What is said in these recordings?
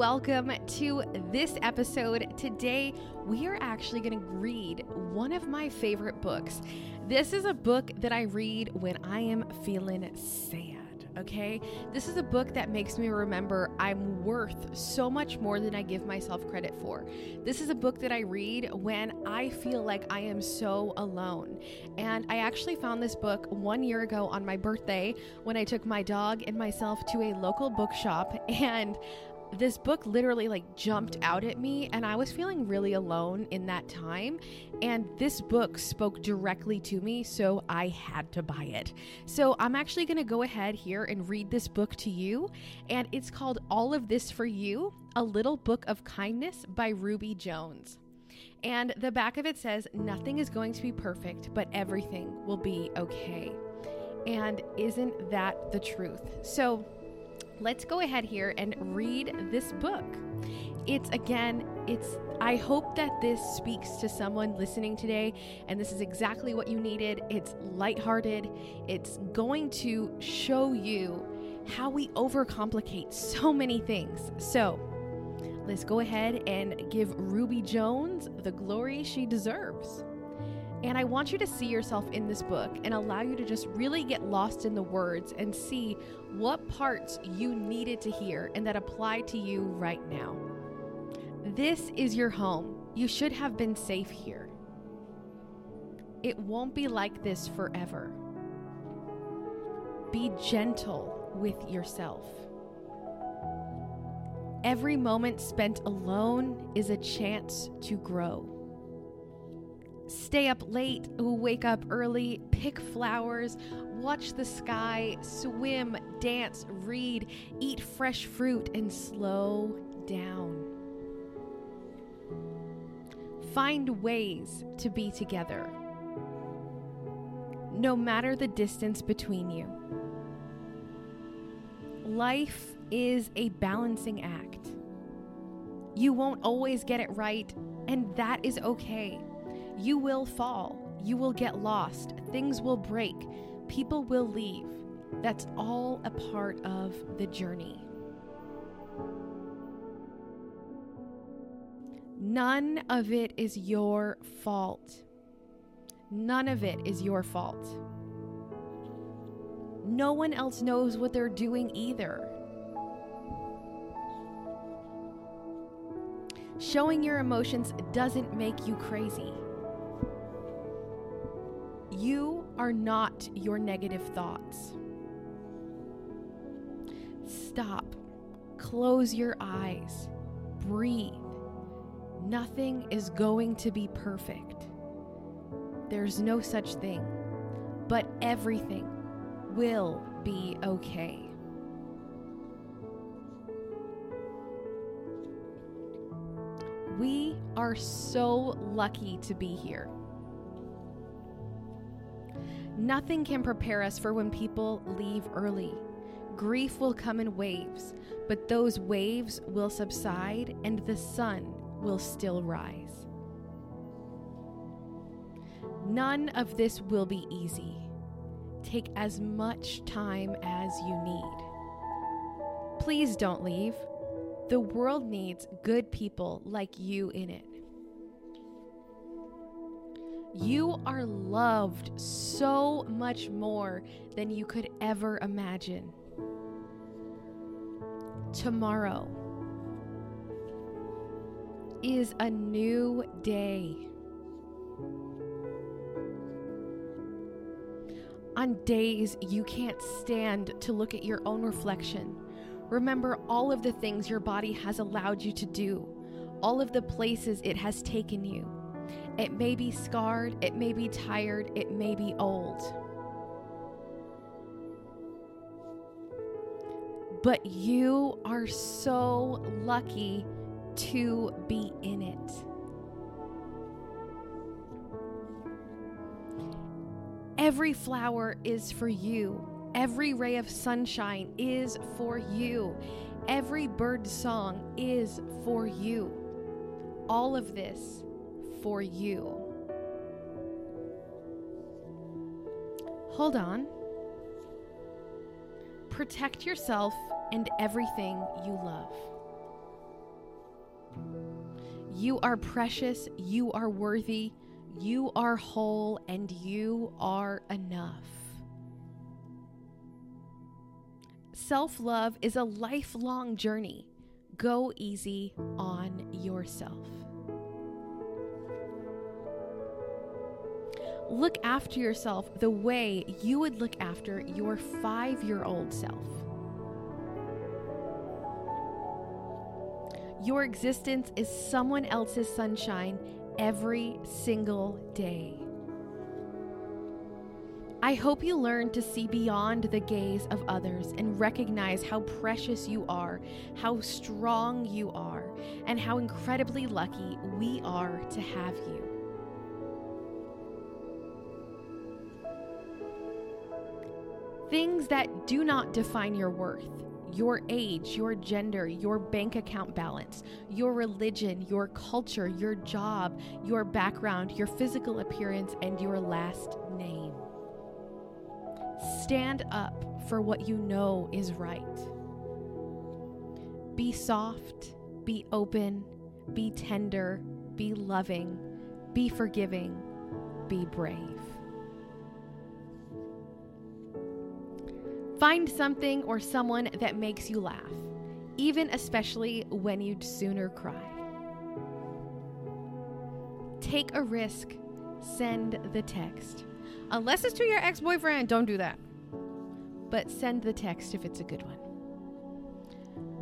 welcome to this episode. Today, we are actually going to read one of my favorite books. This is a book that I read when I am feeling sad okay? This is a book that makes me remember I'm worth so much more than I give myself credit for. This is a book that I read when I feel like I am so alone. And I actually found this book one year ago on my birthday when I took my dog and myself to a local bookshop and this book literally like jumped out at me and I was feeling really alone in that time and this book spoke directly to me so I had to buy it. So I'm actually going to go ahead here and read this book to you and it's called All of This for You: A Little Book of Kindness by Ruby Jones. And the back of it says nothing is going to be perfect, but everything will be okay. And isn't that the truth? So let's go ahead here and read this book. It's again, it's I hope that this speaks to someone listening today and this is exactly what you needed. It's lighthearted. It's going to show you how we overcomplicate so many things. So, let's go ahead and give Ruby Jones the glory she deserves. And I want you to see yourself in this book and allow you to just really get lost in the words and see what parts you needed to hear and that apply to you right now. This is your home. You should have been safe here. It won't be like this forever. Be gentle with yourself. Every moment spent alone is a chance to grow stay up late, wake up early, pick flowers, watch the sky, swim, dance, read, eat fresh fruit, and slow down. Find ways to be together, no matter the distance between you. Life is a balancing act. You won't always get it right, and that is okay. You will fall. You will get lost. Things will break. People will leave. That's all a part of the journey. None of it is your fault. None of it is your fault. No one else knows what they're doing either. Showing your emotions doesn't make you crazy. You are not your negative thoughts. Stop. Close your eyes. Breathe. Nothing is going to be perfect. There's no such thing. But everything will be okay. We are so lucky to be here. Nothing can prepare us for when people leave early. Grief will come in waves, but those waves will subside and the sun will still rise. None of this will be easy. Take as much time as you need. Please don't leave. The world needs good people like you in it. You are loved so much more than you could ever imagine. Tomorrow is a new day. On days you can't stand to look at your own reflection, remember all of the things your body has allowed you to do, all of the places it has taken you it may be scarred, it may be tired, it may be old. But you are so lucky to be in it. Every flower is for you. Every ray of sunshine is for you. Every bird song is for you. All of this for you. Hold on. Protect yourself and everything you love. You are precious, you are worthy, you are whole, and you are enough. Self love is a lifelong journey. Go easy on yourself. Look after yourself the way you would look after your five year old self. Your existence is someone else's sunshine every single day. I hope you learn to see beyond the gaze of others and recognize how precious you are, how strong you are, and how incredibly lucky we are to have you. Things that do not define your worth your age, your gender, your bank account balance, your religion, your culture, your job, your background, your physical appearance, and your last name. Stand up for what you know is right. Be soft, be open, be tender, be loving, be forgiving, be brave. Find something or someone that makes you laugh, even especially when you'd sooner cry. Take a risk, send the text. Unless it's to your ex boyfriend, don't do that. But send the text if it's a good one.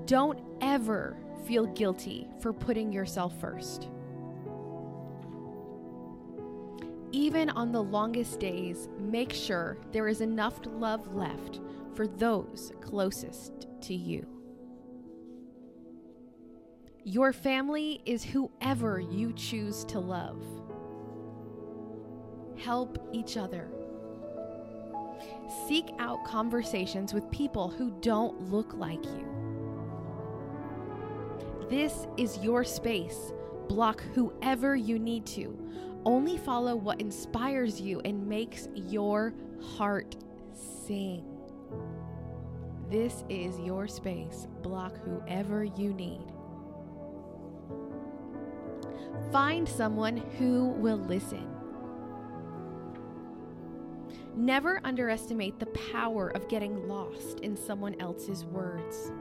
Don't ever feel guilty for putting yourself first. Even on the longest days, make sure there is enough love left for those closest to you. Your family is whoever you choose to love. Help each other. Seek out conversations with people who don't look like you. This is your space. Block whoever you need to. Only follow what inspires you and makes your heart sing. This is your space. Block whoever you need. Find someone who will listen. Never underestimate the power of getting lost in someone else's words.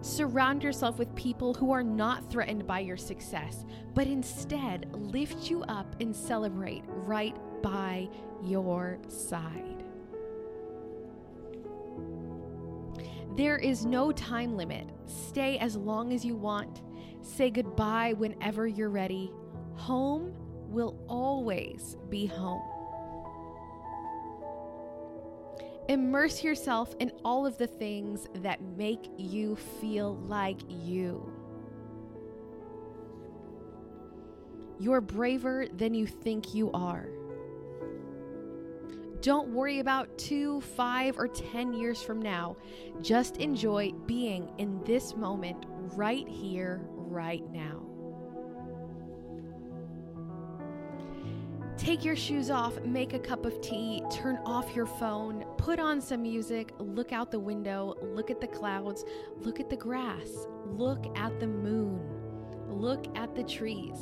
Surround yourself with people who are not threatened by your success, but instead lift you up and celebrate right by your side. There is no time limit. Stay as long as you want. Say goodbye whenever you're ready. Home will always be home. Immerse yourself in all of the things that make you feel like you. You're braver than you think you are. Don't worry about two, five, or 10 years from now. Just enjoy being in this moment right here, right now. Take your shoes off, make a cup of tea, turn off your phone, put on some music, look out the window, look at the clouds, look at the grass, look at the moon, look at the trees.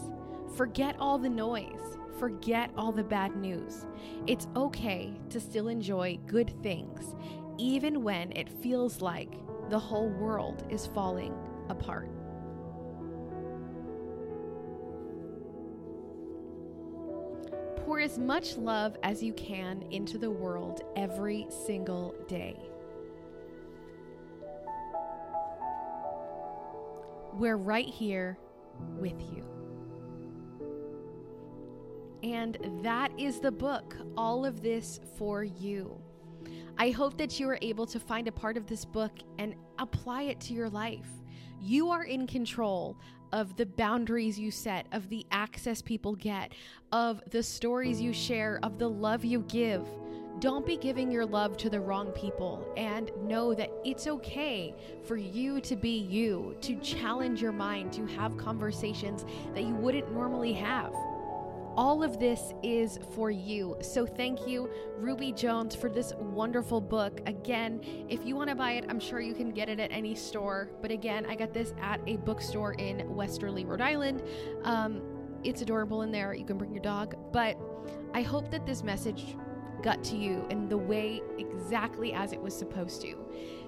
Forget all the noise. Forget all the bad news. It's okay to still enjoy good things, even when it feels like the whole world is falling apart. Pour as much love as you can into the world every single day. We're right here with you. And that is the book, All of This for You. I hope that you are able to find a part of this book and apply it to your life. You are in control of the boundaries you set, of the access people get, of the stories you share, of the love you give. Don't be giving your love to the wrong people and know that it's okay for you to be you, to challenge your mind, to have conversations that you wouldn't normally have. All of this is for you. So thank you, Ruby Jones, for this wonderful book. Again, if you want to buy it, I'm sure you can get it at any store. But again, I got this at a bookstore in Westerly, Rhode Island. Um, it's adorable in there. You can bring your dog. But I hope that this message got to you in the way exactly as it was supposed to.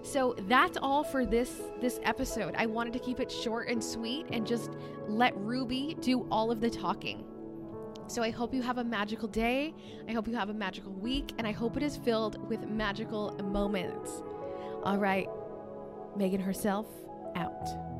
So that's all for this this episode. I wanted to keep it short and sweet and just let Ruby do all of the talking. So I hope you have a magical day. I hope you have a magical week and I hope it is filled with magical moments. All right. Megan herself out.